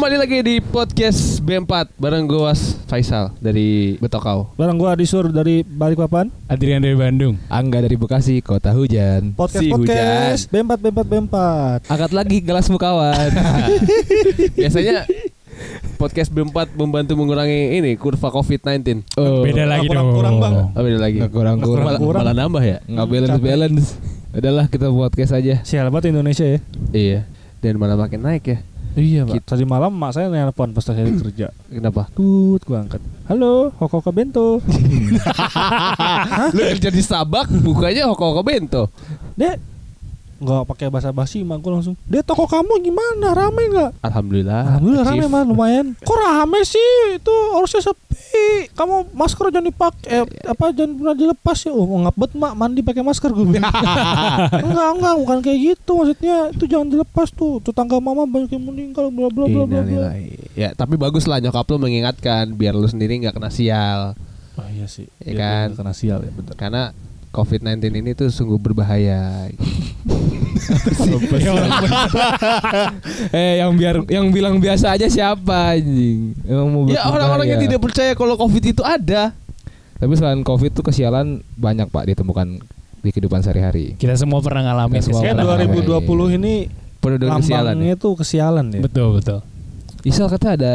kembali lagi di podcast B4 bareng gue Was Faisal dari Betokau. Barang gua Adisur dari Balikpapan. Adrian dari Bandung. Angga dari Bekasi, kota hujan. Podcast Si podcast B4 B4 B4. Angkat lagi gelasmu kawan. Biasanya podcast B4 membantu mengurangi ini kurva COVID-19. Oh, Beda lagi kurang- dong. kurang, Bang. Oh, beda lagi. Nggak kurang kurang. Malah, kurang. malah nambah ya? Nggak balance Capek. balance. Udahlah kita podcast aja. Sial banget Indonesia ya. Iya. Dan malah makin naik ya. Iya, Pak. Tadi malam mak saya nelpon pas saya kerja. Kenapa? Tut, gua angkat. Halo, Hoko ke Bento. Lu kerja di Starbucks bukanya hoko-hoko bento. Dek, nggak pakai bahasa basi mak gua langsung. Dek, toko kamu gimana? Rame nggak? Alhamdulillah. Alhamdulillah rame mah lumayan. Kok rame sih? Itu harusnya sepi. Kamu masker jangan dipakai eh, apa jangan pernah dilepas ya. Oh, ngabet mak mandi pakai masker gue bilang. enggak, enggak, bukan kayak gitu maksudnya. Itu jangan dilepas tuh. Tetangga mama banyak yang meninggal bla bla bla bla. bla. Ya, tapi bagus lah nyokap lu mengingatkan biar lu sendiri nggak kena sial. Oh iya sih. Kan? kan? Kena sial ya betul. Karena COVID-19 ini tuh sungguh berbahaya. Ya, eh yang biar yang bilang biasa aja siapa anjing? Emang mau ya orang-orang yang berbahaya. tidak percaya kalau COVID itu ada. Tapi selain Covid tuh kesialan banyak Pak ditemukan di kehidupan sehari-hari. Kita semua pernah ngalamin Kita semua pernah kesialan. 2020 ini Penuh dengan kesialan. lambangnya tuh kesialan ya. Betul betul. Isal kata ada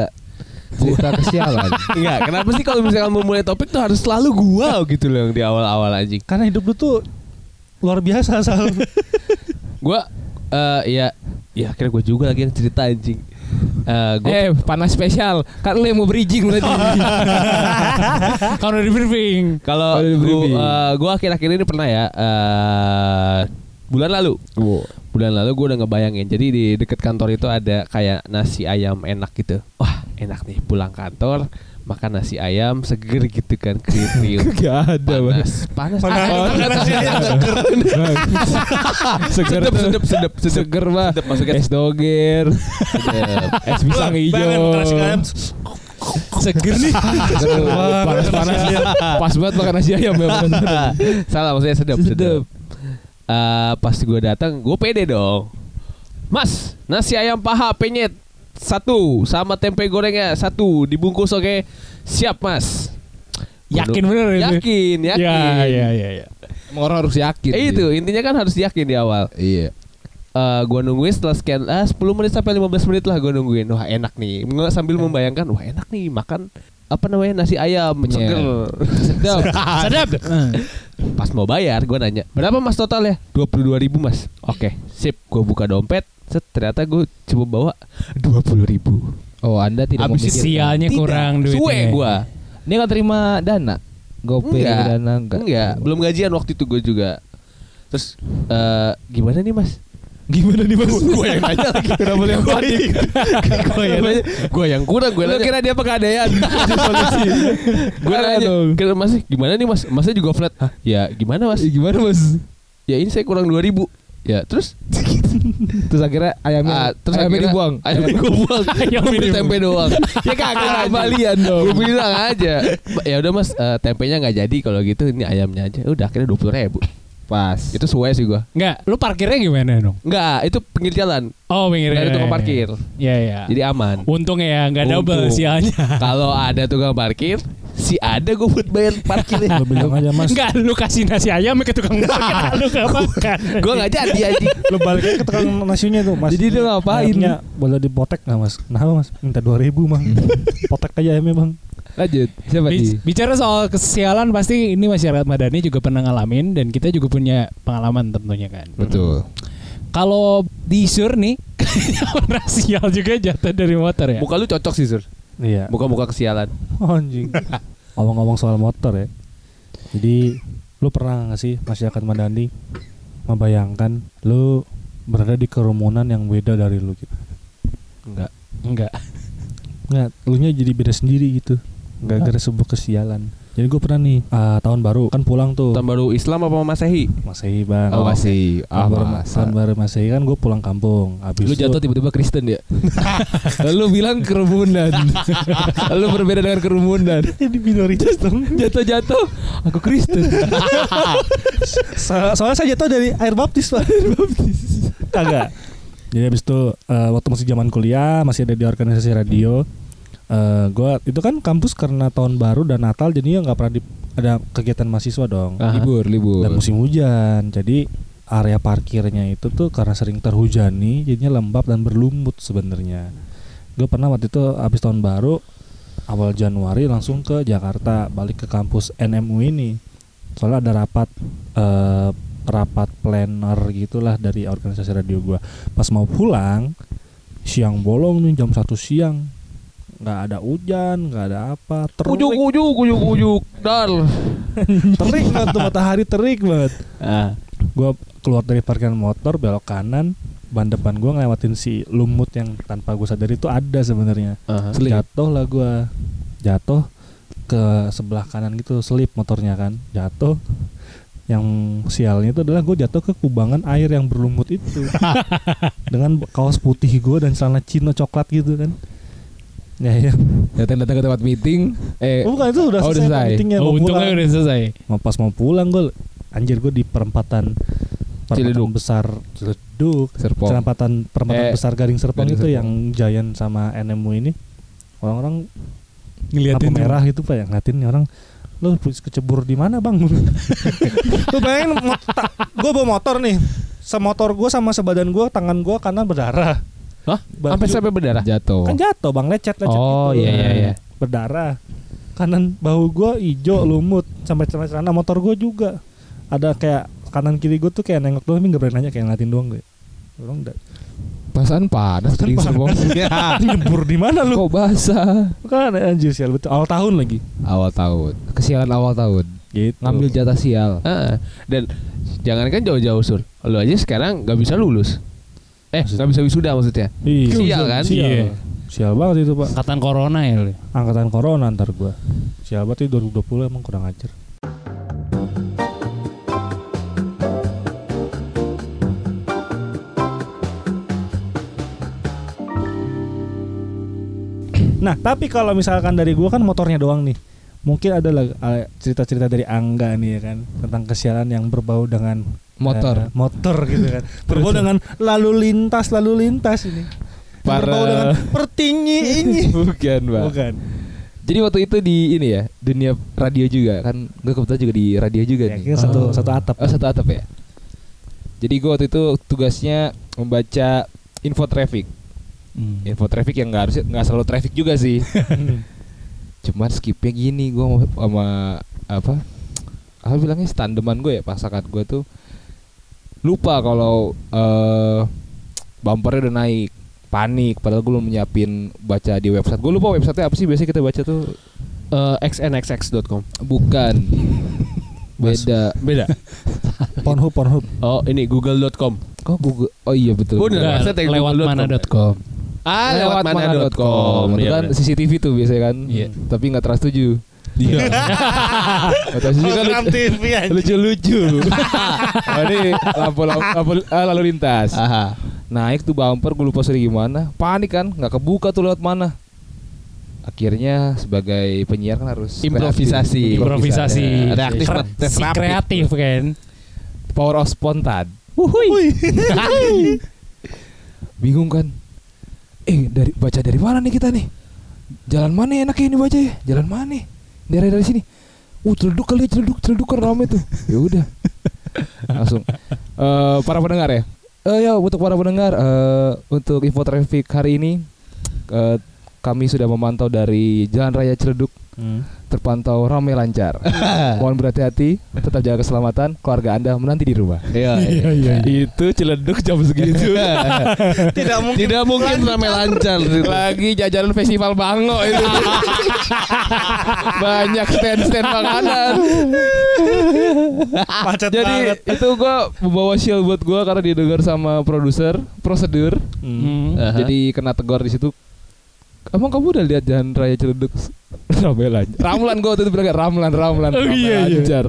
cerita kesialan. Enggak, kenapa sih kalau misalkan memulai topik tuh harus selalu gua gitu loh yang di awal-awal anjing. Karena hidup lu tuh luar biasa Sal. Gua eh ya ya akhirnya gua juga lagi yang cerita anjing. Eh gua eh panas spesial. Kan lu yang mau bridging berarti. Kalau udah di briefing. kalau di gua, akhir-akhir ini pernah ya eh bulan lalu. Bulan lalu gua udah ngebayangin. Jadi di deket kantor itu ada kayak nasi ayam enak gitu. Wah, enak nih. Pulang kantor makan nasi ayam seger gitu kan. Kriuk-kriuk. Gak ada panas. Panas. Panas. Ah, Panas. nasi ayam seger. Tuh. sedep sedep sedep seger mah Sedep, maksudnya. Es doger. Es pisang hijau. Seger nih. panas panas. Pas banget makan nasi ayam ya salah maksudnya sedep. Sedep, Eh, pas gue datang gue pede dong. Mas nasi ayam paha penyet. Satu sama tempe gorengnya. Satu dibungkus oke? Siap mas. Yakin bener itu? yakin yakin. Ya ya ya. Ya. Emang orang harus yakin Eh, itu intinya kan harus yakin di awal. Iya. Eh gue nungguin setelah sekian ah 10 menit sampai 15 menit lah gue nungguin. Wah enak nih. Sambil membayangkan wah enak nih makan apa namanya? Nasi ayam. Penyet. seger sedap. Sedap. pas mau bayar gue nanya berapa mas total ya 22 ribu mas. Oke sip. Gue buka dompet set ternyata gue coba bawa 20 ribu. Oh anda tidak Abis memikirkan. Sialnya Tidak, kurang duitnya. suwe gue dia nggak terima dana? Gopay enggak. dana enggak. Enggak. Belum gajian waktu itu gue juga. Terus eh gimana nih mas gimana nih mas? Gue yang nanya lagi Kenapa yang panik? gue yang nanya. Gue yang kurang gue nanya. kira dia pegadaian gue nanya ke mas gimana nih mas? Masnya juga flat. Hah? ya gimana mas? Gimana mas? Ya ini saya kurang 2000 ribu. Ya terus? Terus akhirnya ayamnya Ah, terus ayamnya akhirnya dibuang. ayamnya gue buang beli dibuang. tempe doang. Ya kagak kembalian dong gue bilang aja. Ya udah mas eh, tempenya nggak jadi. Kalau gitu ini ayamnya aja. Udah akhirnya dua puluh ribu pas. Itu sesuai sih gue Enggak, lu parkirnya gimana dong? Nggak, itu pinggir jalan Oh, pinggir. Ada tukang parkir Iya iya. jadi aman Untung ya nggak double Untung. sialnya. kalau ada tukang parkir si ada gue buat bayar parkirnya Lu bilang aja Mas. Enggak, lu kasih nasi ayam ke tukang parkir, lu gak makan. gue nggak jadi aja Lu balik ke tukang nasinya tuh Mas. Jadi dia ngapain? Ayamnya boleh dipotek nggak Mas? Nah Mas minta 2000 Bang. Potek aja ayamnya Bang. lanjut siapa Bi- nih Bicara soal kesialan pasti ini masyarakat Madani juga pernah ngalamin dan kita juga punya pengalaman tentunya kan. betul Kalau di sur nih pernah sial juga jatuh dari motor ya. muka lu cocok sih sur Iya. muka-muka kesialan Anjing. Ngomong-ngomong soal motor ya. Jadi lu pernah gak sih masyarakat Madani membayangkan lu berada di kerumunan yang beda dari lu gitu. enggak Enggak. Nggak, lu nya jadi beda sendiri gitu. Gara-gara sebuah kesialan. Jadi gue pernah nih ah, tahun baru kan pulang tuh. tahun baru Islam apa Masehi Masehi bang. Oh, masih Tahun baru, tahun baru Masehi kan gue pulang kampung. Abis Lu jatuh tiba-tiba Kristen ya? lu bilang kerumunan. lu berbeda dengan kerumunan. jadi minoritas dong. Jatuh-jatuh aku Kristen. So- soalnya saya jatuh dari air baptis pak. Air baptis. Kagak. Jadi habis itu eh, waktu masih zaman kuliah masih ada di organisasi radio. Eh gua itu kan kampus karena tahun baru dan Natal jadinya nggak pernah di, ada kegiatan mahasiswa dong. Aha. Libur, libur. Dan musim hujan. Jadi area parkirnya itu tuh karena sering terhujani jadinya lembab dan berlumut sebenarnya. Gue pernah waktu itu habis tahun baru awal Januari langsung ke Jakarta balik ke kampus NMU ini. Soalnya ada rapat eh, rapat planner gitulah dari organisasi radio gua. Pas mau pulang siang bolong nih jam satu siang nggak ada hujan nggak ada apa terik. Ujuk ujuk ujuk ujuk. Dar. terik banget tuh matahari terik banget. Ah. Gua keluar dari parkiran motor belok kanan ban depan gua ngelewatin si lumut yang tanpa gue sadari itu ada sebenarnya. Aha. jatuh lah gua. Jatuh ke sebelah kanan gitu selip motornya kan. Jatuh. Yang sialnya itu adalah gue jatuh ke kubangan air yang berlumut itu. Dengan kaos putih gue dan celana chino coklat gitu kan ya ya Datang-datang ke tempat meeting. Eh, oh, bukan itu udah Oh, udah selesai, meetingnya Oh, mau untungnya pulang udah selesai. mau pas mau pulang gue anjir gue di perempatan perempatan Ciledug. besar Ciledug Serpong. perempatan perempatan Eh, besar Garing Serpong Garing itu Serpong. yang Giant sama NMU ini orang-orang Ngeliatin merah gitu pak yang ngeliatin orang lo kecebur di mana bang lu bayangin gue bawa motor nih semotor gue sama sebadan gue tangan gue kanan berdarah Hah? Sampai sampai berdarah. Jatuh. kan jatuh bang lecet lecet Oh, gitu iya, iya, iya. berdarah kanan bahu gue hijau lumut sampai celana celana motor gue juga ada kayak kanan kiri gue tuh kayak nengok doang tapi nggak berani nanya kayak ngeliatin doang gue orang udah Perasaan panas Perasaan. Serpong. nyebur di mana lu Kok basah? kan anjir sial betul awal tahun lagi Awal tahun. Kesialan awal tahun. gitu Ngambil jatah sial. Ah, dan jangankan jauh-jauh sur, lo aja sekarang nggak bisa lulus. Eh, nggak bisa wisuda maksudnya. Iya. Sial kan? sial Iya. sial banget itu pak Angkatan corona ya lu. angkatan corona ntar gua sial banget itu 2020 emang kurang ajar Nah, tapi kalau misalkan dari gua kan motornya doang nih. Mungkin ada lah, cerita-cerita dari Angga nih ya kan tentang kesialan yang berbau dengan Motor. eh, motor gitu kan. berbau dengan lalu lintas lalu lintas ini. Para- Berbau dengan pertinggi ini. Bukan, Pak. Bukan. Jadi waktu itu di ini ya, dunia radio juga kan. Gue kebetulan juga di radio juga Ya, nih. satu satu atap. Oh, satu atap ya. Jadi gue waktu itu tugasnya membaca info traffic. Hmm. Info traffic yang nggak harus nggak selalu traffic juga sih. Cuman skipnya gini gue sama, sama apa? Apa bilangnya standeman gue ya pasangan gue tuh lupa kalau eh bumpernya udah naik panik padahal gue belum nyiapin baca di website gue lupa websitenya apa sih biasanya kita baca tuh Eh, xnxx.com. bukan beda Beda. Pornhub Pornhub. Oh, ini google.com. kok Google oh iya betul udah yang lewat mana.com. Ah, lewat mana.com itu Iya, kan. CCTV tuh biasanya kan Iya. tapi nggak trust tujuh Iya. tujuh kan lucu- TV lucu-lucu. Oh, ini lampu lampu, lampu lalu lintas. Aha. naik tuh bumper gue lupa sering gimana. Panik kan nggak kebuka tuh lewat mana. Akhirnya sebagai penyiar kan harus Improvisasi. kreatif. Improvisasi. Reaktif, tes si kreatif kan. power of spontan. Wuhui. bingung kan. Eh dari baca dari mana nih kita nih? Jalan mana ya enaknya ini baca ya jalan mana nih dari sini. Uh celeduk kali celeduk celeduk kan rame tuh. Ya udah. Langsung. Eh para pendengar ya. Eh ya untuk para pendengar eh untuk info traffic hari ini eh, kami sudah memantau dari Jalan Raya Ciledug terpantau ramai lancar. Mohon berhati-hati, tetap jaga keselamatan keluarga Anda menanti di rumah. Iya. Iya iya. Itu Ciledug jam segitu. Tidak mungkin. Tidak mungkin ramai lancar. Lagi jajanan festival Bango itu. Banyak stand-stand makanan. Macet Jadi banget. itu gua membawa shield buat gua karena didengar sama produser prosedur. Hmm. Aha. Jadi kena tegur di situ. Emang kamu udah lihat jalan raya Ciledug ramai lancar? Ramlan gua waktu itu bilang ramlan ramlan Oh, ramai iya, iya. lancar.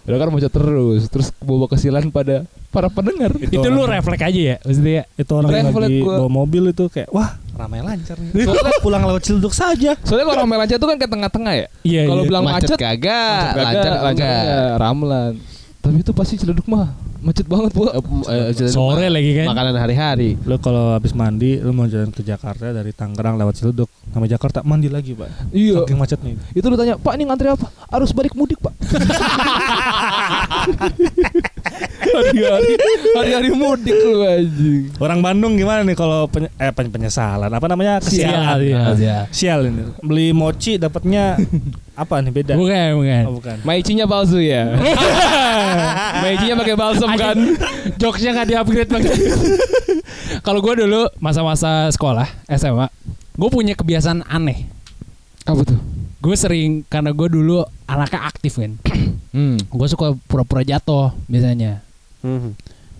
Udah kan macet terus, terus bawa kesilan pada para pendengar. Itu Itu lu refleks aja ya maksudnya. ya? Itu orang lagi gua. bawa mobil itu kayak wah ramai lancar nih. Pulang lewat Ciledug saja. Soalnya kalau ramai lancar itu kan ke tengah-tengah ya. Iya Kalau iya. bilang macet macet, kagak, Kagak, lancar lancar enggak. enggak, Ramlan. Tapi itu pasti Ciledug mah Macet banget, Bu. Eh, eh, Sore lagi kan. Makanan hari-hari. Lu kalau habis mandi lu mau jalan ke Jakarta dari Tangerang lewat Ciledug sama Jakarta mandi lagi, Pak. Iya. Saking macetnya. itu. Itu lu tanya, "Pak, ini ngantri apa?" Arus balik mudik, Pak. hari-hari hari-hari mudik lu anjing. Orang Bandung gimana nih kalau penye- eh pen- penyesalan apa namanya Sial, kesialan iya. Ah, sial ini beli mochi dapatnya apa nih beda Bukan, bukan. oh, bukan Maicinya palsu ya. Maicinya pakai balsam kan. Jokesnya nggak di-upgrade banget. Kalau gue dulu masa-masa sekolah SMA, gue punya kebiasaan aneh. Apa tuh? Gue sering karena gue dulu anaknya aktif kan. Hmm. Gue suka pura-pura jatuh biasanya. Hmm.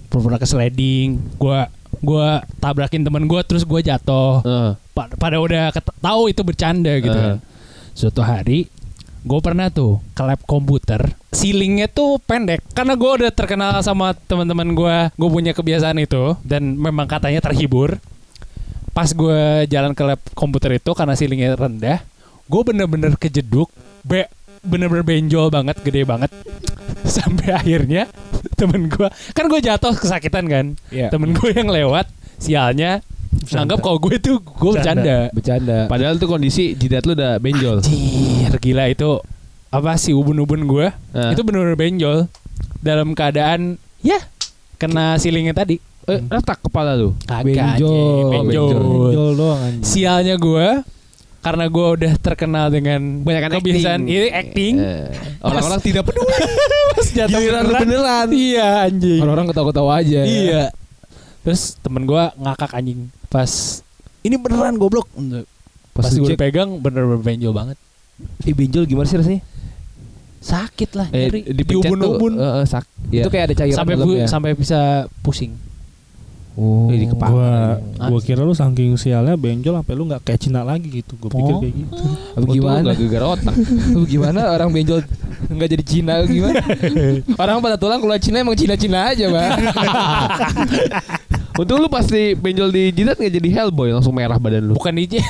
Pura-pura ke sliding. Gue gua tabrakin temen gue terus gue jatuh. Eh, Pa- pada udah tahu itu bercanda gitu kan. Suatu hari gue pernah tuh ke lab komputer, ceilingnya tuh pendek karena gue udah terkenal sama teman-teman gue, gue punya kebiasaan itu dan memang katanya terhibur. Pas gue jalan ke lab komputer itu karena ceilingnya rendah, gue bener-bener kejeduk, be bener-bener benjol banget, gede banget. Sampai akhirnya temen gue, kan gue jatuh kesakitan kan, Iya. temen gue yang lewat, sialnya anggap kalau gue tuh gue bercanda. Bercanda. Padahal tuh kondisi jidat lu udah benjol. Anjir gila itu apa sih ubun-ubun gue Eh. itu bener-bener benjol dalam keadaan ya kena silingnya tadi Eh, retak kepala lu. kagak Benjol. anjing, benjol. Benjol doang anjing sialnya gue karena gue udah terkenal dengan Kebanyakan kebiasaan acting. ini acting Eh, Orang-orang tidak peduli. pas jatuh Giliran lu beneran. iya anjing Orang-orang ketawa-ketawa aja. iya terus temen gue ngakak anjing pas ini beneran goblok pas, Pas gue pegang bener-bener benjol banget Ih, benjol gimana sih rasanya? sakit lah Eh, nyeri dipencet tuh. diubun-ubun eh, eh, sak. Iya. Itu kayak ada cairan sampai dalamnya. sampai bisa pusing Oh. Di kepala. gua Ah. gua kira lu saking sialnya benjol sampai lu nggak kayak Cina lagi gitu gua pikir Oh. kayak gitu Apa gimana? Gak gegar otak. Gimana orang benjol nggak jadi Cina gimana? orang pada tulang kalau Cina emang Cina-Cina aja, Bang. Untung lu pasti benjol di jidat gak jadi Hellboy langsung merah badan lu. bukan DJ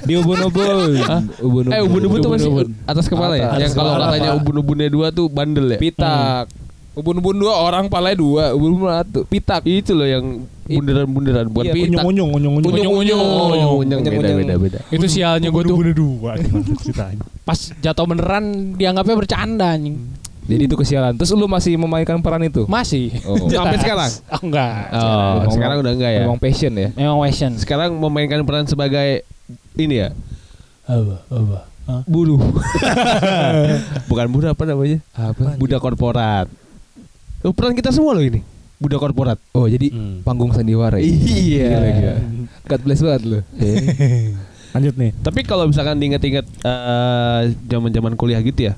Di ubun-ubun. Ubun-ubun. Eh ubun-ubun tuh masih atas kepala ya? Atas Yang kalau katanya ubun-ubunnya dua tuh bandel ya? pitak. Ubun-ubun dua orang palanya dua, ubun-ubun satu. Pitak itu loh yang bunderan-bunderan bukan Iya, pitak. unyung unyung unyung unyung Unyung-unyung. Unyung-unyung. Beda Unyung-unyung. beda beda. itu sialnya gue tuh Bener-bener dua ceritanya pas jatuh beneran dianggapnya bercanda anjing Jadi itu kesialan. Terus lu masih memainkan peran itu? masih Oh. Sampai sekarang? oh, enggak Oh, Memang- sekarang udah enggak ya? Memang passion ya. memang passion Sekarang memainkan peran sebagai ini ya? apa apa? Buruh. Bukan buruh apa namanya? Apa? Budak korporat. Oh, peran kita semua loh ini. Budak korporat. Oh, jadi Hmm. panggung sandiwara ya? Iya. Gila, gila. God bless banget lu. lanjut nih Tapi kalau misalkan diinget-inget eh, zaman-zaman kuliah gitu ya.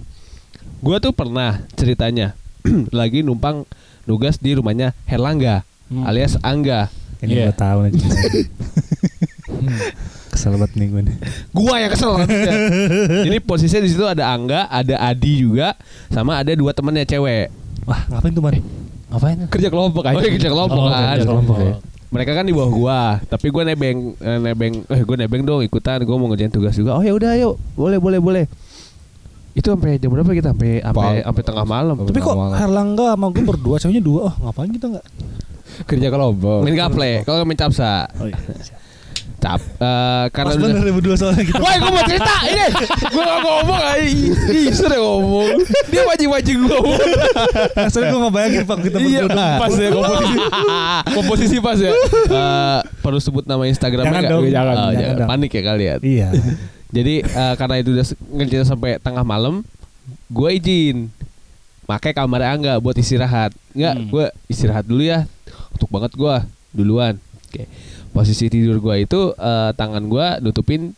Gua tuh pernah ceritanya lagi numpang nugas di rumahnya Herlangga Hmm. alias Angga. ini Iya. gua tahu nih kesel banget nih gue nih Gua yang kesel. Jadi posisinya di situ ada Angga, ada Adi juga, sama ada dua temennya cewek. Wah ngapain tuh man ngapain Kerja kelompok aja. Oh, iya, kerja kelompok Oh, kan. kerja kelompok. Mereka kan di bawah gua, tapi gua nebeng eh, nebeng eh gua nebeng dong ikutan, gua mau ngerjain tugas juga. Oh ya udah ayo, boleh boleh boleh. Itu sampai jam berapa kita? Sampai sampai sampai tengah malam. Tapi kok malam. Herlangga sama gue berdua ceweknya dua oh ngapain kita nggak Kerja kelompok. Main gaple, kalau main capsa. oh iya Cap eh, karena Pas udah bener berdua soalnya gitu Woi, gua mau cerita ini. Gua gak ngomong, ih, sudah ngomong. Dia wajib-wajib gua ngomong. Soalnya gue nggak bayangin pak kita Iya, berdua pas ya komposisi. komposisi pas ya. Eh, perlu sebut nama Instagramnya Jangan nggak? dong, Oh, jangan, jangan jangan. dong. Panik ya kalian. iya Jadi eh, karena itu udah ngerjain sampai tengah malam, gue izin pakai kamar Angga buat istirahat. Enggak, Hmm. gue istirahat dulu ya. Untuk banget gue duluan. Oke. Posisi tidur gue itu eh, tangan gue nutupin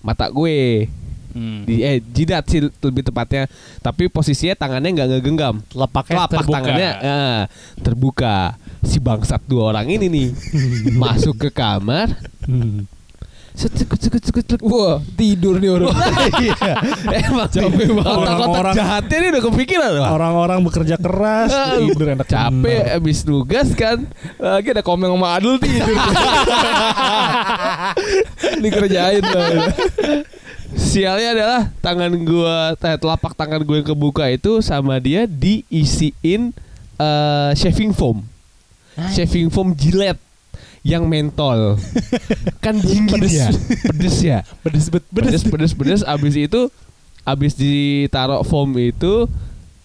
mata gue. Hmm. di eh jidat sih lebih tepatnya. Tapi posisinya tangannya nggak ngegenggam. Telapak terbuka. tangannya eh, terbuka. Si bangsat dua orang ini nih masuk ke kamar Sekut, sekut. Wah, tidur nih orang. Iya. Emang Capek banget. Otak-otak Orang-orang- jahatnya ini udah kepikiran loh. orang-orang bekerja keras tidur enak Capek abis nugas kan. Lagi ada komen sama Adul tidur. Dikerjain lah. Sialnya adalah tangan gua, eh, telapak tangan gue yang kebuka itu sama dia diisiin eh, shaving foam. Shaving foam jilet yang mentol. kan dingin Pedes. ya. Pedes ya. Pedes bet Pedes pedes pedes abis itu abis ditaruh foam itu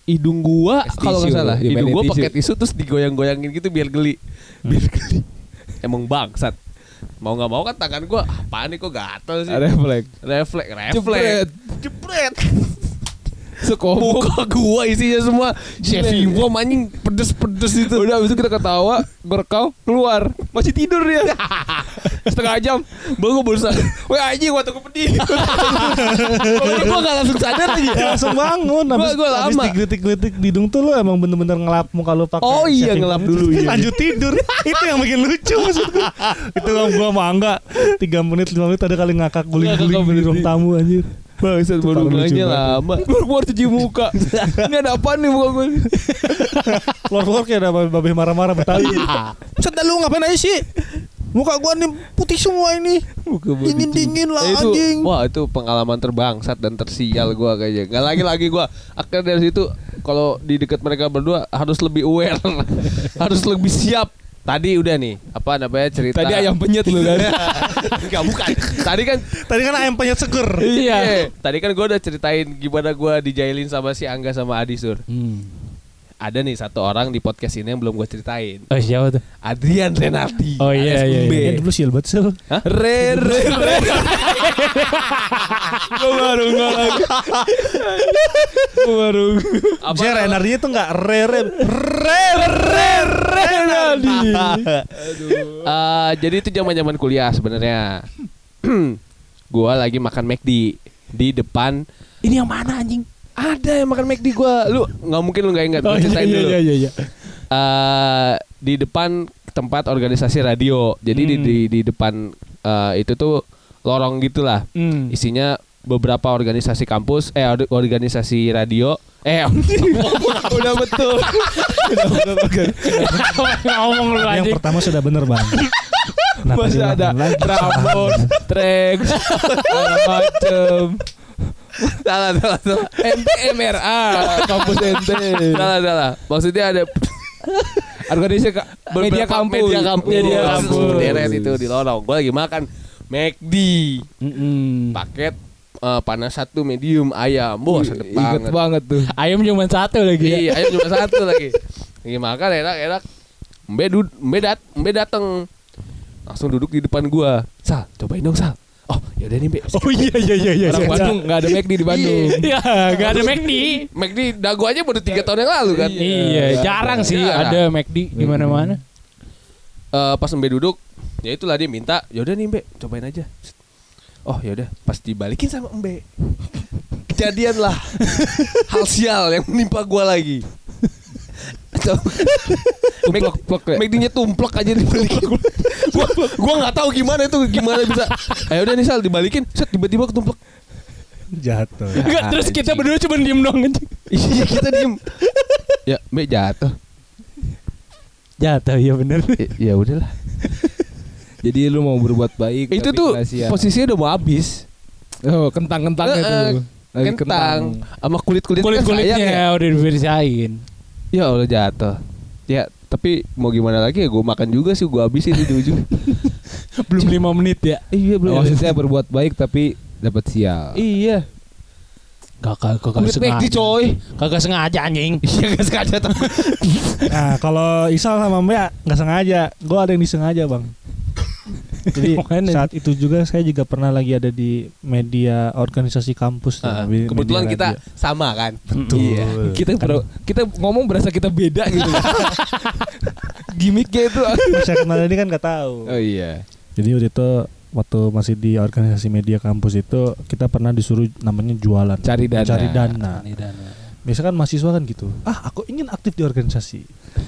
hidung gua kalau nggak salah dimainin hidung gua tisu. pakai tisu terus digoyang-goyangin gitu biar geli biar geli emang bangsat mau nggak mau kan tangan gua apaan nih kok gatel sih Refleks. refleks refleks Jepret. jepret Sekombo. muka gua isinya semua shaving foam anjing pedes-pedes itu Udah habis itu kita ketawa, ngerekam, keluar. Masih tidur dia. Setengah jam. Gua baru sadar Wah anjing waktu gue pedih. Pokoknya gua gak langsung sadar lagi Ya, langsung bangun Gua- habis, gua habis lama. digelitik-gelitik di hidung tuh lu emang bener-bener ngelap muka lu pakai Oh iya, ngelap dulu, iya. lanjut tidur itu yang bikin lucu maksudku itu kan gua mangga 3 menit 5 menit ada kali ngakak guling-guling di ruang tamu anjir Bangsat baru banget. lama. Baru keluar cuci muka. Ini ada apa nih muka gue? keluar-keluar kayak ada babe marah-marah Betawi Set dah lu ngapain aja sih? Muka gua nih putih semua ini. Dingin-dingin lah Eh, itu anjing. wah itu pengalaman terbangsat dan tersial gua kayaknya. Nggak lagi lagi gua. Akhirnya dari situ kalau di dekat mereka berdua harus lebih aware. Harus lebih siap tadi udah nih apa namanya cerita. Tadi ayam penyet lu kan. Enggak bukan. Tadi kan tadi kan ayam penyet seger. Iya. Tadi kan gua udah ceritain gimana gua dijailin sama si Angga sama Adi Sur ada nih satu orang di podcast ini yang belum gua ceritain Oh siapa tuh? Adrian Renardi Oh, iya, iya, iya. Ya dulu banget sil Hah? Re re re. Gue baru nggak lagi. Gue baru. Apa Renardinya tuh nggak re re Re re re Nadi. Eh, jadi itu zaman zaman kuliah sebenarnya. gua lagi makan McD di depan. Ini yang mana anjing? Ada yang makan McD gua. Lu nggak mungkin lu nggak ingat. Oh Gua ceritain dulu. iya iya. Eh, di depan tempat organisasi radio. Jadi di, Hmm. di di depan eh, itu tuh lorong gitulah. Hmm. Isinya beberapa organisasi kampus, eh or- organisasi radio. Eh, udah betul. Ngomong lu yang pertama sudah bener bang Kenapa Masih ada lagi? Ramon, Trax, macem. Salah, salah, salah. NTMRA, kampus NT. salah, salah. Maksudnya ada Organisasi ka- media kampus. media kampus, Media kampus. Deret itu di lorong. Gue lagi makan McD Mm-mm. paket eh, panas satu medium ayam. Bos, Ingat banget. banget tuh. Ayam cuma satu lagi ya. Iya, ayam cuma satu lagi. Lagi makan enak enak. Mbe dud, mbe dat, mbe dateng. Langsung duduk di depan gua. Sal, cobain dong Sal. Oh, yaudah nih Mbe. Oh iya iya iya iya. Orang iya. Bandung nggak ada McD di Bandung. Iya, gak ada McD. McD dagu aja baru tiga tahun yang lalu kan. Iya, jarang sih ada McD di mana-mana. Eh, pas Mbe duduk, ya itulah dia minta, yaudah nih Mbe, cobain aja. Oh yaudah, pas dibalikin sama Mbe, kejadian lah hal sial yang menimpa gua lagi. Tumplek-plek ya. McD-nya tumplek aja dibalikin. gua gua nggak tahu gimana itu gimana bisa. Ayo udah nih Sal dibalikin, set tiba-tiba ketumplek. jatuh Enggak, terus kita berdua cuma diem dong. Iya kita diem. ya Mbe jatuh. Jatuh ya bener. Ya, udahlah. Jadi lu mau berbuat baik. itu tuh kasihan. posisinya udah mau habis. Oh, kentang-kentangnya tuh. Lagi Kentang sama kulit-kulit Kulit kan sayang ya. kulitnya udah dibersihin. Ya Allah jatuh. Ya tapi mau gimana lagi ya gue makan juga sih gue habisin di ujung. Belum lima menit ya. iya Oh, maksudnya berbuat baik tapi dapat sial. Iya. Kakak kakak Kulit McD coy. Kagak sengaja anjing. Iya gak sengaja nah kalau Isal sama Mbak nggak sengaja gue ada yang disengaja bang jadi saat itu juga saya juga pernah lagi ada di media organisasi kampus tuh, Ah, di kebetulan media kita radio. sama kan. Betul. Iya. Kita bro, kita ngomong berasa kita beda gitu. Gimiknya itu. saya kenal ini kan nggak tahu Oh iya. jadi waktu itu waktu masih di organisasi media kampus itu kita pernah disuruh namanya jualan Cari dana. cari dana Ini dana. Biasa kan mahasiswa kan gitu. Ah aku ingin aktif di organisasi.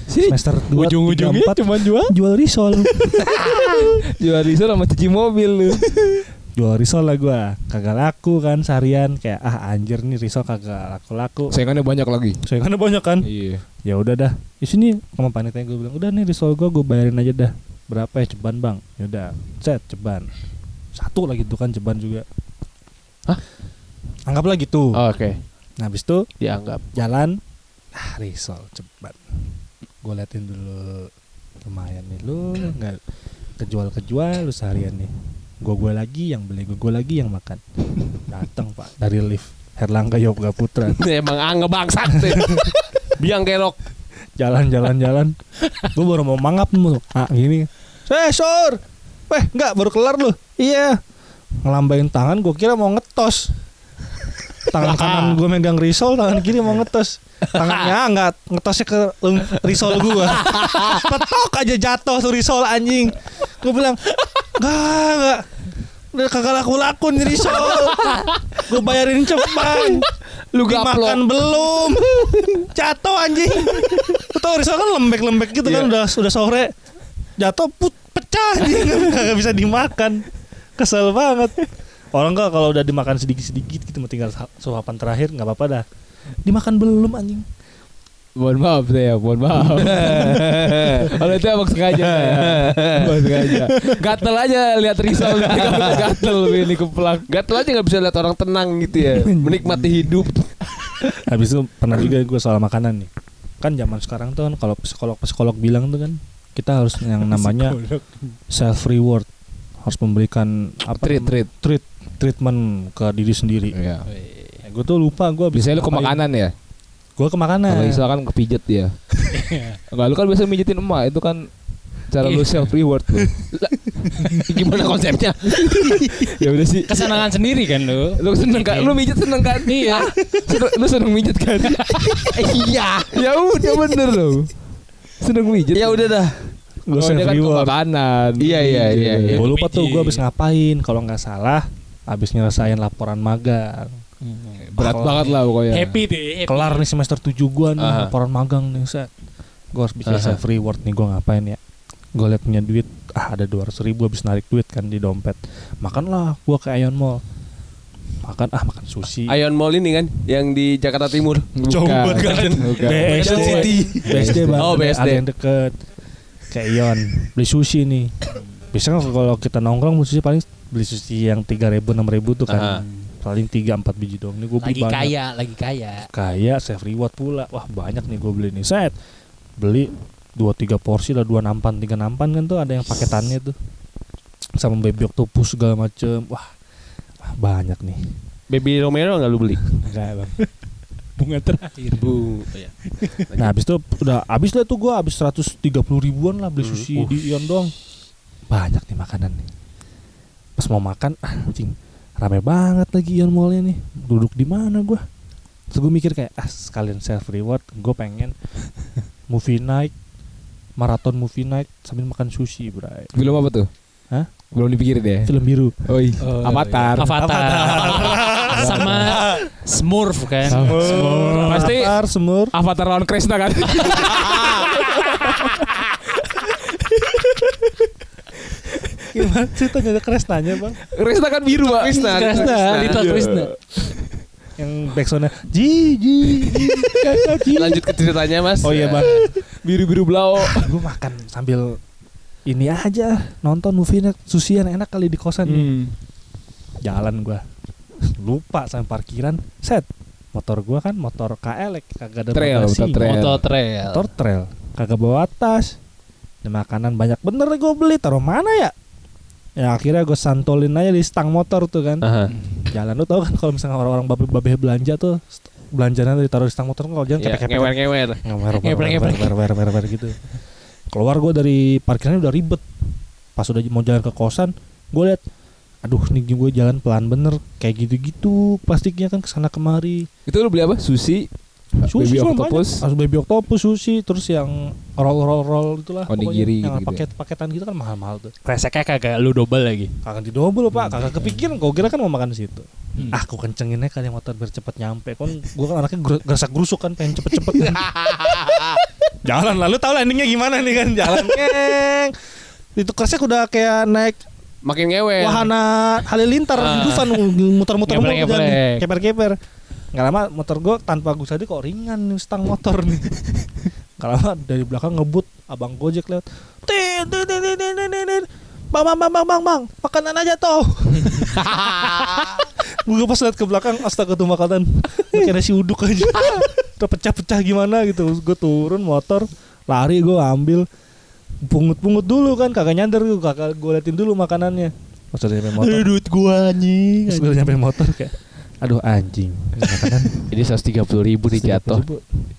Semester 2 Ujung-ujungnya cuma jual. jual risol. Jual risol sama cuci mobil lu. jual risol lah gua. Kagak laku kan seharian. Kayak ah anjir nih risol kagak laku laku Saingannya banyak lagi. saya kan banyak kan? Iya. ya udah dah. Di sini sama panitia gue bilang udah nih risol gua gue bayarin aja dah. Berapa ya ceban bang? Ya udah set ceban. Satu lagi tuh kan ceban juga. Hah? anggaplah gitu. Oh, Oke. Nah habis itu Dianggap. jalan ah risol ceban gue liatin dulu lumayan nih. Lu nggak kejual kejual lu seharian nih. Gue gue lagi yang beli gue gue lagi yang makan. Datang pak dari lift. Herlangga Yoga Putra. Emang angge bangsat deh. Biang kerok. jalan jalan jalan. Gue baru mau mangap nih ah gini. Eh sor weh nggak baru kelar lu. Iya. Ngelambain tangan gue kira mau ngetos tangan kanan gue megang risol tangan kiri mau ngetos. Tangannya nggak ngetosnya ke risol gue petok aja jatuh tuh risol anjing. Gue bilang nggak nggak. Udah kagak laku laku nih risol. Gue bayarin cepat. Lu dimakan belum. Jatuh anjing. Tau risol kan lembek-lembek gitu kan udah udah sore. Jatuh put pecah anjing. Nggak bisa dimakan. Kesel banget orang nggak kalau udah dimakan sedikit-sedikit gitu mau tinggal suapan terakhir nggak apa-apa dah dimakan belum anjing Mohon maaf saya, mohon maaf. Kalau itu emang sengaja. saya. Emang sengaja. Gatel aja lihat risau gatel ini keplak. Gatel aja nggak bisa lihat orang tenang gitu ya. Menikmati hidup. habis itu pernah juga gue soal makanan nih kan zaman sekarang tuh kan kalau psikolog psikolog bilang tuh kan kita harus yang namanya self reward harus memberikan apa Treat, treat. treat treatment ke diri sendiri Iya. gue tuh lupa gue Biasanya lu ke makanan ya? gue ke makanan Kalau Isla kan kepijet dia. Enggak lu kan biasa mijitin emak itu kan cara lu self reward lu. Gimana konsepnya? ya udah sih. Kesenangan sendiri kan lu. Lu seneng kan? Lu mijet seneng kan? Iya. Lu seneng mijet kan? iya. ya udah bener loh. Seneng mijet. Ya udah dah. gue Oh, self dia kan ke reward makanan. Iya, iya, iya, iya. gue lupa tuh gue habis ngapain kalau nggak salah habis nyelesain laporan magang Berat Kalau- banget lah pokoknya. Happy deh. happy. kelar nih semester 7 gue nih Aha. laporan magang nih set gue harus bikin Aha. self reward nih gue ngapain ya gue liat punya duit ah ada 200 ribu habis narik duit kan di dompet makanlah gue ke Ion Mall makan ah makan sushi Ion Mall ini kan yang di Jakarta Timur. Coba kan. Bukan. BSD City. BSD banget Oh, BSD. ada yang deket kayak Ion beli sushi nih biasanya kalau kita nongkrong beli sushi paling beli sushi yang tiga ribu enam ribu tuh kan. Paling tiga empat biji doang. Nih gue beli Lagi banyak. kaya, lagi kaya. kaya self reward pula. Wah banyak nih gue beli nih. Set. Beli dua tiga porsi lah dua nampan tiga nampan kan tuh ada yang paketannya tuh. Sama baby octopus segala macem. Wah, wah banyak nih. Baby Romero nggak lu beli? enggak bang. Bunga terakhir. Bu. ya. nah habis itu udah habis lah tuh gue habis 130 ribuan lah beli Hmm, sushi uh. di Ion doang. Banyak nih makanan nih pas mau makan ah anjing rame banget lagi Ion Mallnya nih duduk di mana gue terus gue mikir kayak ah sekalian self reward gue pengen movie night maraton movie night sambil makan sushi bray Film apa tuh? Hah? Belum dipikirin ya? film biru Oh, iya. Oh, Avatar. Avatar. Sama Smurf kan. Pasti Avatar, semur Avatar lawan Krishna kan? gimana ceritanya ada Kresnanya bang Krishna kan biru, Pak. Krishna. Krishna, Little Iya. Krishna. yang backsoundnya ji ji ji Lanjut ke ceritanya Mas. oh iya bang Biru-biru blau. gue makan sambil ini aja nonton movie yang enak kali di kosan nih. Hmm. jalan gua lupa sama parkiran set motor gua kan motor KL ya, kagak ada Trail, bagasi. motor trail. Moto trail. motor trail kagak bawa tas Dan makanan banyak bener gue beli taruh mana ya ya akhirnya gue santolin aja di stang motor tuh kan Aha. jalan lu tau kan kalau misalnya orang-orang babe babe belanja tuh belanjanya ditaruh di stang motor kalau jalan Ya, kepek-kepek ngewer-ngewer. ngewer Ngeplek, ngeplek. ngewer ngewer gitu keluar gue dari parkirannya udah ribet pas udah mau jalan ke kosan gue liat aduh nih gue jalan pelan bener kayak gitu-gitu plastiknya kan ke sana kemari Itu lu beli apa? Sushi. Sushi Baby octopus. Harus baby octopus sushi terus yang roll roll roll itulah Onigiri pokoknya. yang gitu-gitu paket paketan gitu kan mahal-mahal tuh Kreseknya kagak lu double lagi. kagak didobel pak kagak kepikiran kau kira kan mau makan di situ Hmm. ah aku kencenginnya kan yang motor biar cepet nyampe kan gue kan anaknya ger- gersak gerusuk kan pengen cepet-cepet jalan lalu tahu lah endingnya gimana nih kan jalan keng itu kersnya udah kayak naik Makin ngewer. wahana halilintar Ah. di Dufan muter-muter mulu jalan. keper-keper nggak lama motor gue tanpa gue sadar kok ringan nih stang motor nih. Nggak lama dari belakang ngebut abang gojek lewat. Tin tin tin tin tin tin, bang bang bang bang bang bang makanan aja toh. Gue pas liat ke belakang astaga tuh makanan. Kayak nasi uduk aja. Udah pecah-pecah gimana gitu. Gue turun motor lari gue ambil pungut-pungut dulu kan kagak nyadar gue kakak gue liatin dulu makanannya. Pas udah nyampe motor. Duit gua anjing. pas udah nyampe motor kayak aduh anjing. Makanan Ini 130 ribu nih jatuh.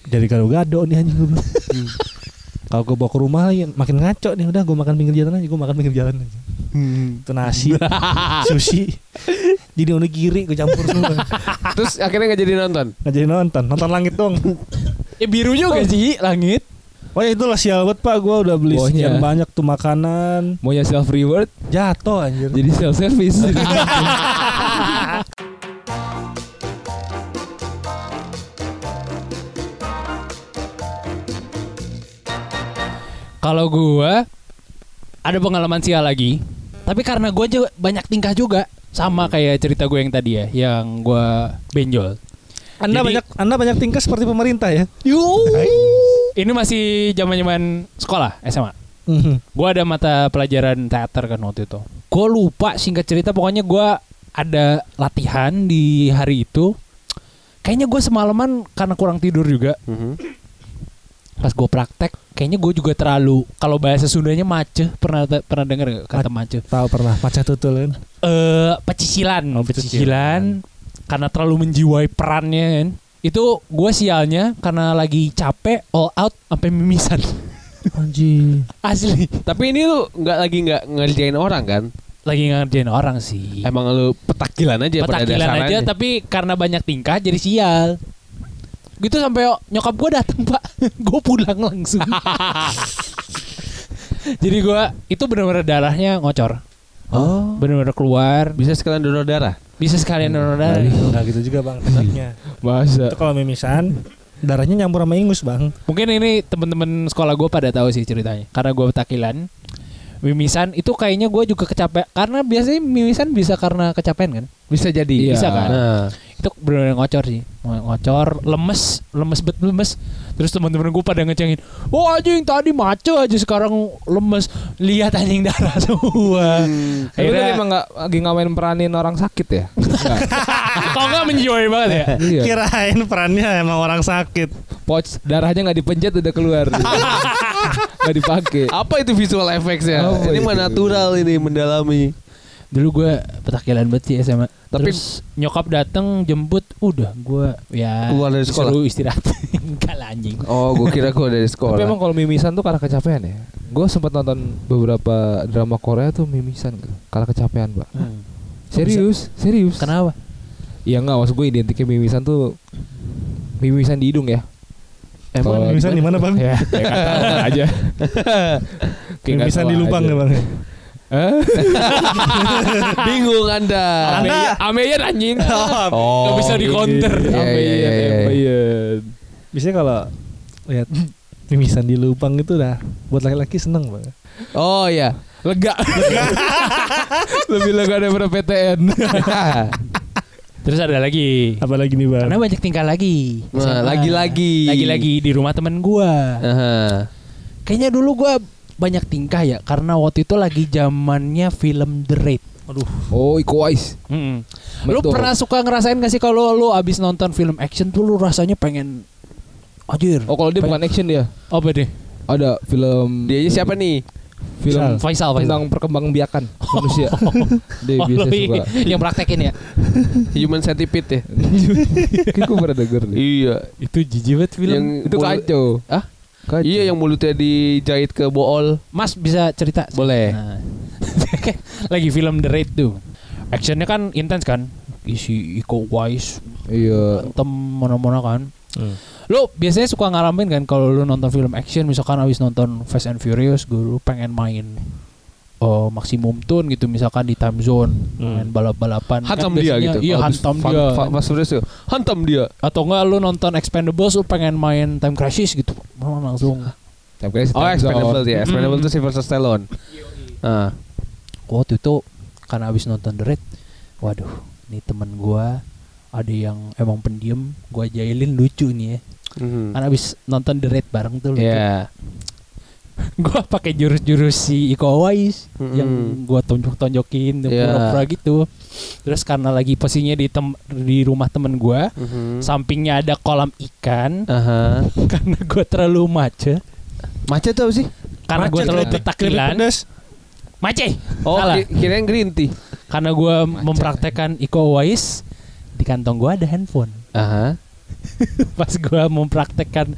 jadi kalau gado nih anjing gue bilang. kalau gue bawa ke rumah lagi makin ngaco nih. Udah gue makan pinggir jalan aja gue makan pinggir jalan aja. Itu nasi sushi. Jadi onigiri gue campur semua. Terus akhirnya nggak jadi nonton. nggak jadi nonton. Nonton langit dong. Ya biru juga sih langit. Oh ya itulah sial banget pak. Gue udah beli sekian banyak tuh makanan. Maunya self reward? Jatuh anjir. Jadi self service. Kalau gua ada pengalaman sial lagi, tapi karena gua juga banyak tingkah juga sama kayak cerita gue yang tadi ya, yang gua benjol. Anda Jadi- banyak Anda banyak tingkah seperti pemerintah ya Ini masih zaman-zaman sekolah SMA. Gua ada mata pelajaran teater kan waktu itu. Gue lupa singkat cerita pokoknya gua ada latihan di hari itu. Kayaknya gue semalaman karena kurang tidur juga. Mhm. Pas gue praktek, kayaknya gue juga terlalu kalau bahasa Sundanya maceh. Pernah pernah denger nggak kata maceh? Tahu pernah Maca tutul kan eh pecicilan, Oh, pecicilan karena terlalu menjiwai perannya kan. Itu gue sialnya karena lagi capek all out sampai mimisan. Anjir Asli. Tapi ini lu nggak lagi nggak ngerjain orang kan? Lagi ngerjain orang sih. Emang lu petakilan aja pada Petakilan aja dasarnya. tapi karena banyak tingkah jadi sial. Gitu sampai nyokap gue datang pak, gue pulang langsung. jadi gue itu benar-benar darahnya ngocor, Oh. benar-benar keluar. Bisa sekalian donor darah. Bisa sekalian donor darah. Nggak gitu juga bang Enaknya Masa Itu kalau mimisan Darahnya nyampur sama ingus bang Mungkin ini temen-temen sekolah gue pada tahu sih ceritanya. Karena gue petakilan, mimisan itu kayaknya gue juga kecapean. Karena biasanya mimisan bisa karena kecapean kan. Bisa jadi. Bisa kan? Nah. Itu benar ngocor sih, ngocor, lemes, lemes bet lemes. Terus teman-teman gue pada ngecengin, oh anjing tadi maco aja sekarang lemes. Lihat anjing darah semua. Tapi lu Akhirnya, kan emang gak lagi ngawain peranin orang sakit ya? Enggak. kok nggak menjiwai banget ya? iya. Kirain perannya emang orang sakit Pouch darahnya nggak dipencet udah keluar. Gak dipakai. Apa itu visual effects-nya? Apa ini itu? mah natural ini mendalami. Dulu gue petakilan banget sih SMA. Tapi- Terus nyokap dateng jemput, udah gue ya Keluar dari sekolah? istirahat. Enggak lah anjing. Oh, gue kira gue dari sekolah. Tapi emang kalau mimisan tuh karena kecapean ya. Gue sempat nonton beberapa drama Korea tuh mimisan karena kecapean, Pak. Serius, serius. Kenapa? Ya enggak, maksud gue identiknya mimisan tuh mimisan di hidung ya. Emang mimisan di mana bang? Ya, kayak kata aja. Mimisan tahu di lubang ya bang Hah? Bingung Anda. Anda- Ameyan anjing. Oh. Nggak bisa di counter. Iya, iya, Ameyan, iya. Ameyan. Biasanya kalau lihat mimisan di lubang itu dah buat laki-laki seneng bang. Oh iya. Lega. Lebih lega daripada PTN. Terus ada lagi. Apalagi nih bang? Karena banyak tingkah lagi. Nah, lagi-lagi. Lagi-lagi di rumah temen gua. Aha. Kayaknya dulu gua banyak tingkah ya karena waktu itu lagi zamannya film The Raid. Aduh, Oh, Iko Uwais. Mm-mm. Lu pernah suka ngerasain gak sih kalau lu abis nonton film action tuh lu rasanya pengen Anjir. Oh, kalau dia bukan action dia. Apa deh? Ada film Dia siapa nih? Film Faisal, Faisal. tentang perkembangbiakan manusia. dia Oh, biasa suka. yang praktekin ya. Human Centipede ya? Kayak gue pernah denger deh. iya. Itu jijik banget film. Yang Itu mulut- kacau. Hah? Kacau. Iya yang mulutnya dijahit ke bool. Mas bisa cerita? Boleh. Nah. lagi film The Raid tuh. Actionnya kan intens kan. Isi Iko Uwais Iya. Antem mana-mana kan. Lu biasanya suka ngalamin kan kalau lu nonton film action misalkan habis nonton Fast and Furious gue lu pengen main oh maksimum tune gitu misalkan di time zone main balap-balapan Kan Hantam dia biasanya- gitu. iya hantam dia Fast Furious. Hantam dia. atau enggak lu nonton Expendables lu pengen main Time Crisis gitu Oh, langsung Time Crisis, Oh, Time Zone. Expendable ya. Expendable Mm. tuh Sylvester Stallone. Ah. waktu itu karena habis nonton The Raid waduh nih temen gua ada yang emang pendiam gua jailin lucu nih ya Mhm. kan habis nonton The Raid bareng tuh Iya. gua pakai jurus-jurus si Iko Uwais Mm-mm. yang gua tonjok-tonjokin tuh Iya. pura-pura gitu. Terus karena lagi posisinya di tem- di rumah temen gua, Mhm. sampingnya ada kolam ikan Aha. karena gua terlalu macet. Macet tuh apa sih? Karena gue terlalu petakilan. pedas. Macet. Oh, Salah. ki- kirain green tea. Karena gue mempraktekkan Iko Uwais di kantong gue ada handphone. Aha. Pas gue mempraktekkan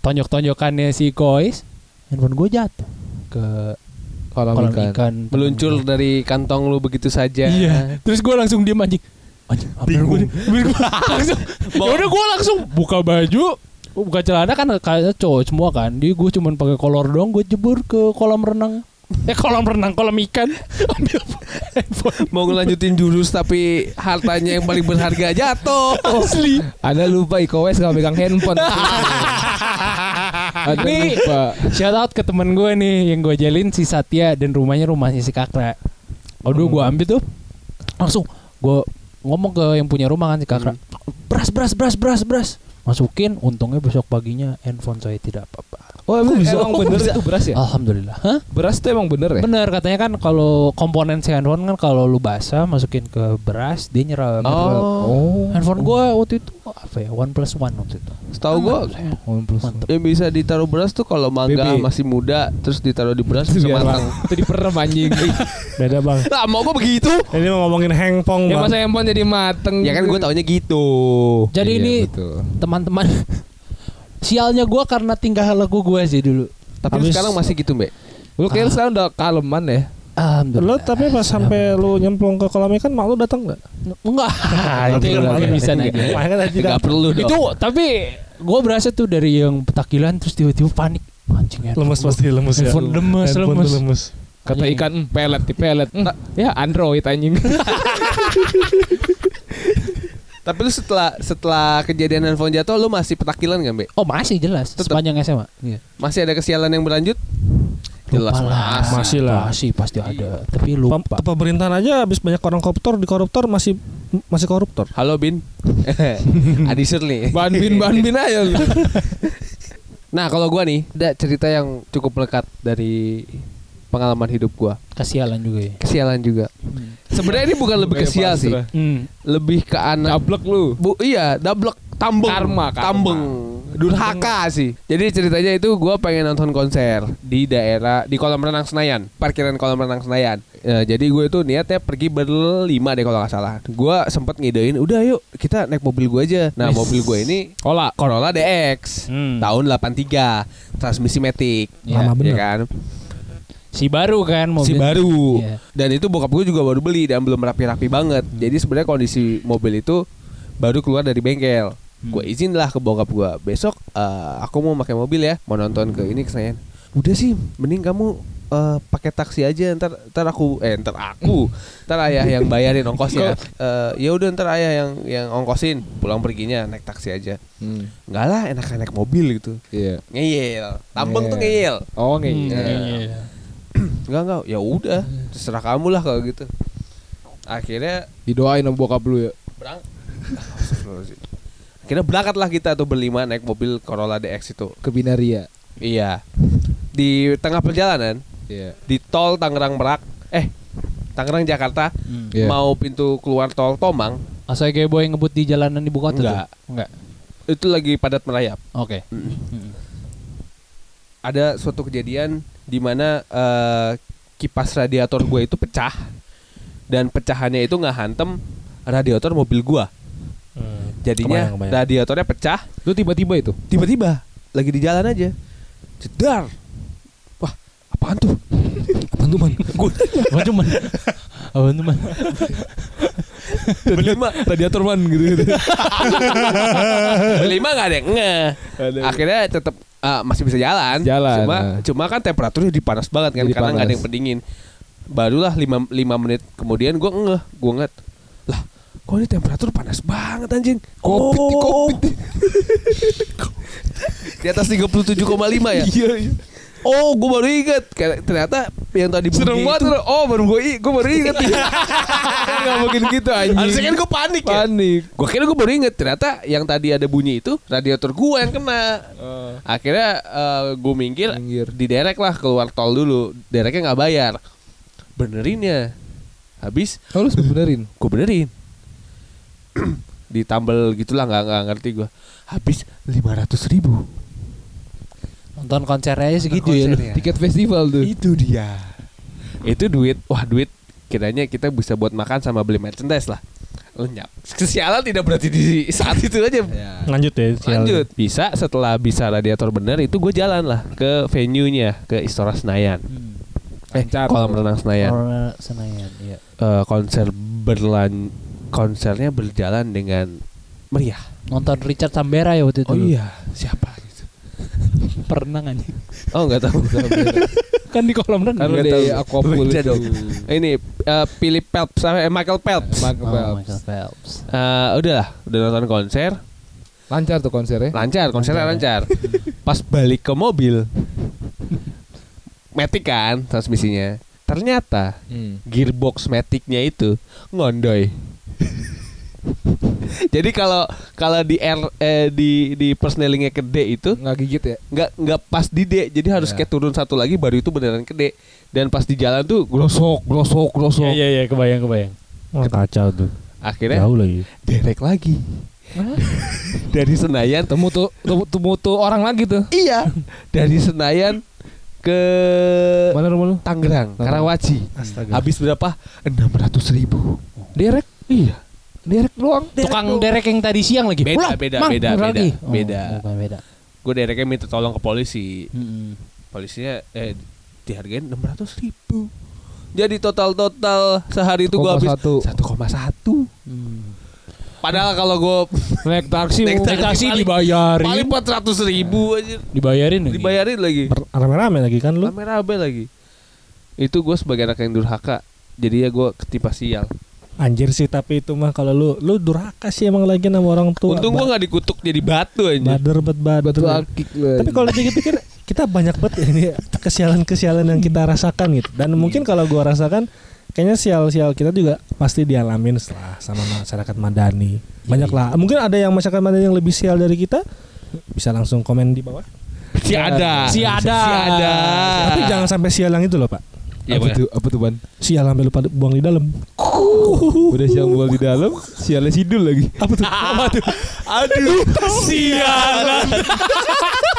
tonjok-tonjokannya si Iko Uwais, handphone gue jatuh ke Kolam, kolam ikan. ikan. Meluncur dari kantong lu begitu saja. Iya. Terus gue langsung diem anjing. Anjing, apa gue langsung. Ya udah gue langsung buka baju, buka celana kan kayaknya cowok semua kan. Dia gue cuman pakai kolor doang, gue jebur ke kolam renang. Eh kolam renang, kolam ikan. Ambil handphone. Mau ngelanjutin jurus tapi hartanya yang paling berharga jatuh. Asli. Ada lupa Iko Wes gak megang handphone. Ada Nih. lupa. Shout out ke temen gue nih yang gue jalin si Satya dan rumahnya rumahnya si Kakra. Aduh gue ambil tuh langsung gue ngomong ke yang punya rumah kan si Kakra. Beras beras beras beras beras. Masukin untungnya besok paginya handphone saya tidak apa-apa. Oh emang, bisa? emang bener bisa? itu beras ya? Alhamdulillah. Hah? Beras tuh emang bener ya? Bener katanya kan kalau komponen si handphone kan kalau lu basah masukin ke beras dia nyerap. Oh. Handphone gua waktu itu apa ya? One plus one waktu itu. Setahu gua Oh, plus. Mantep. yang bisa ditaruh beras tuh kalau mangga Bebe. masih muda terus ditaruh di beras bisa Biar matang. Itu diperem anjing. Beda bang. Nah, mau gua begitu. Ini mau ngomongin hengpong ya masa handphone jadi mateng. Ya kan gua taunya gitu. Jadi Iya, ini betul. Teman-teman sialnya gua karena tingkah laku gua sih dulu. Tapi Habis- sekarang masih gitu, Mbak. Lu kayaknya sekarang udah kaleman ya? Alhamdulillah. Lo tapi pas sampai lu nyemplung ke kolam ikan mak lu datang nggak? enggak. itu yang mungkin bisa aja. Enggak perlu dong. Itu tapi gua berasa tuh dari yang petakilan terus tiba-tiba panik. Anjing handphone lemes pasti lemes ya. Handphone lemes, lemes. lemes. Kata ikan "Hmm, pelet di pelet. Ya Android anjing. Tapi lu setelah setelah kejadian handphone jatuh lu masih petakilan kan, Mbak? Oh masih jelas Tetep. sepanjang SMA. Iya. Masih ada kesialan yang berlanjut? Jelas lah. masih. Masih lah. Masih pasti ada. Tapi Pem- lupa. ke pemerintahan aja habis banyak orang koruptor di koruptor masih masih koruptor. Halo Bin. Adi Surli. Ban bin ban bin aja. Nah, kalau gua nih ada cerita yang cukup melekat dari pengalaman hidup gua. Kasialan juga ya. Kesialan juga. Sebenarnya ini bukan lebih ke sial sih, Hmm. lebih ke anak. Cablek lu. Bu, iya, dablek tambeng. Karma, karma. Tambeng. Durhaka sih. Jadi ceritanya itu gua pengen nonton konser di daerah di kolam renang Senayan, parkiran kolam renang Senayan. Ya, jadi gue itu niatnya pergi berlima deh kalau nggak salah. Gua sempet ngidein, udah yuk kita naik mobil gua aja. Nah, Wis. mobil gue ini Ola. Corolla DX Hmm. tahun 83, transmisi matic. Iya. Lama bener. Ya kan? Si baru kan mobil. Si baru. Iya. Dan itu bokap gue juga baru beli dan belum rapi-rapi banget. Jadi sebenarnya kondisi mobil itu baru keluar dari bengkel. Gue izin lah ke bokap gue. Besok eh, aku mau pakai mobil ya, mau nonton ke ini Senayan. Udah sih, mending kamu eh, pakai taksi aja. Ntar, ntar aku, eh ntar aku, ntar ayah yang bayarin ongkosnya. Eh, ya udah ntar ayah yang yang ongkosin. Pulang perginya naik taksi aja. Hmm. Enggak lah, enak naik mobil gitu. Iya. Ngeyel, tambeng tuh Ngeyel. ngeyel. Oh Hmm, nggak. Enggak enggak, ya udah, terserah kamu lah kalau gitu. Akhirnya Didoain sama bokap lu ya. berang. Akhirnya berangkatlah kita tuh berlima naik mobil Corolla DX itu. Ke Binaria. Iya. Di tengah perjalanan Iya. di tol Tangerang Merak, eh Tangerang Jakarta Hmm. Iya. mau pintu keluar tol Tomang Asal kayak boy ngebut di jalanan ibu kota Enggak. tuh? Enggak. itu lagi padat merayap. Oke. Mm. Hmm. Ada suatu kejadian di mana eh, kipas radiator gue itu pecah dan pecahannya itu nggak hantem radiator mobil gua. Jadinya Kebayang, kebayang. radiatornya pecah Lu tiba-tiba itu. tiba-tiba lagi di jalan aja jedar wah apaan tuh apaan tuh man gue Apa cuman? Apa cuman? berlima Radiator man gitu gitu. berlima nggak ada yang nge akhirnya tetap ah, masih bisa jalan Jalan, cuma nah. cuma kan temperaturnya di panas banget kan Jadi karena nggak ada yang pendingin barulah lima, lima menit kemudian gue ngeh gue ngeliat lah kok ini temperatur panas banget anjing Kopit, oh. kopit. di atas 37,5 ya Iya, iya. Oh, gue baru inget. Kayak Ternyata yang tadi Serem bunyi banget. itu-. Oh, baru gue gue baru inget. Enggak mungkin gitu anjing. Harusnya kan gue panik ya. panik. Gue kira gue baru inget ternyata yang tadi ada bunyi itu radiator gue yang kena. Akhirnya gue minggir, Minggir. di derek lah keluar tol dulu. Dereknya nggak bayar. Benerin ya. Habis Oh, sempet benerin. gue benerin. Ditambal gitulah nggak nggak ngerti gue. Habis lima ratus ribu. Nonton konsernya aja segitu ya lu. Tiket festival tuh. Itu dia. Itu duit, wah duit kiranya kita bisa buat makan sama beli merchandise lah. Lenyap. Kesialan tidak berarti di saat itu aja. Lanjut ya. sial. Lanjut. Bisa setelah bisa radiator bener itu gue jalan lah ke venue-nya ke Istora Senayan. Eh, Lancar. kolam renang Senayan. Senayan, iya. Eh, konser berlan konsernya berjalan dengan meriah. Nonton Richard Sambera ya waktu itu. Oh iya, siapa Pernah anjing. Oh nggak tahu. kan di kolam renang. Kan di Aquapool itu. dong. Ini eh, Philip Phelps sama eh, Michael Phelps. Michael Oh, Phelps. Michael Phelps. Eh, udahlah, udah nonton konser, Lancar tuh konsernya. lancar, konsernya lancar. Pas balik ke mobil, Matic kan transmisinya. Ternyata Hmm. gearbox Maticnya itu ngondoy. Jadi kalau kalau di R eh, di di persnelingnya ke D itu Nggak gigit ya? nggak nggak pas di D, jadi harus Ya. kayak turun satu lagi baru itu beneran ke D. Dan pas di jalan tuh glosok, glosok, glosok. Iya iya iya kebayang kebayang. Wah, kacau tuh. Akhirnya Jauh lagi. derek lagi. Dari Senayan Temu tuh, temu, temu tuh orang lagi tuh. Iya, dari Senayan ke Mana rumah lu? Tangerang, Karawaci. Astaga. Habis berapa? Enam ratus ribu. Derek. Iya. Derek doang. Tukang derek yang tadi siang lagi. Beda, beda, Mang, beda, beda, lagi. beda. Oh, bukan beda. Gue dereknya minta tolong ke polisi. Mm-mm. Polisinya eh dihargain enam ratus ribu. Jadi total total sehari itu gue habis 1,1. satu koma satu. Hmm. Padahal kalau gue Naik taksi. Naik taksi paling- dibayarin. paling empat ratus ribu aja. Dibayarin lagi. Dibayarin lagi. Rame-rame lagi kan lu. Rame-rame lagi. Itu gue sebagai anak yang durhaka. Jadi ya gue ketipa sial. Anjir sih tapi itu mah kalau lu lu durhaka sih emang lagi sama orang tua. Untung gue nggak dikutuk jadi batu aja. bader bet bader. Batu akik lu. Tapi kalau dipikir kita banyak banget ya ini kesialan-kesialan yang kita rasakan gitu. Dan mungkin kalau gua rasakan kayaknya sial-sial kita juga pasti dialamin setelah sama masyarakat madani. Banyak lah. Mungkin ada yang masyarakat madani yang lebih sial dari kita. Bisa langsung komen di bawah. Si ada. Si ada. Si ada. Tapi jangan sampai sial yang itu loh, Pak. Ya, apa Bang. tuh? Apa tuh ban? Sial sampai lupa buang di dalam. Udah siang buang di dalam, sialnya sidul lagi. Apa tuh? Apa tuh? Aduh, sialan.